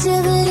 to the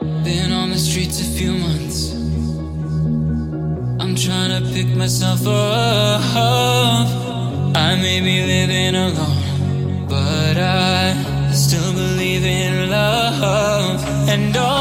Been on the streets a few months. I'm trying to pick myself up. I may be living alone, but I still believe in love. And all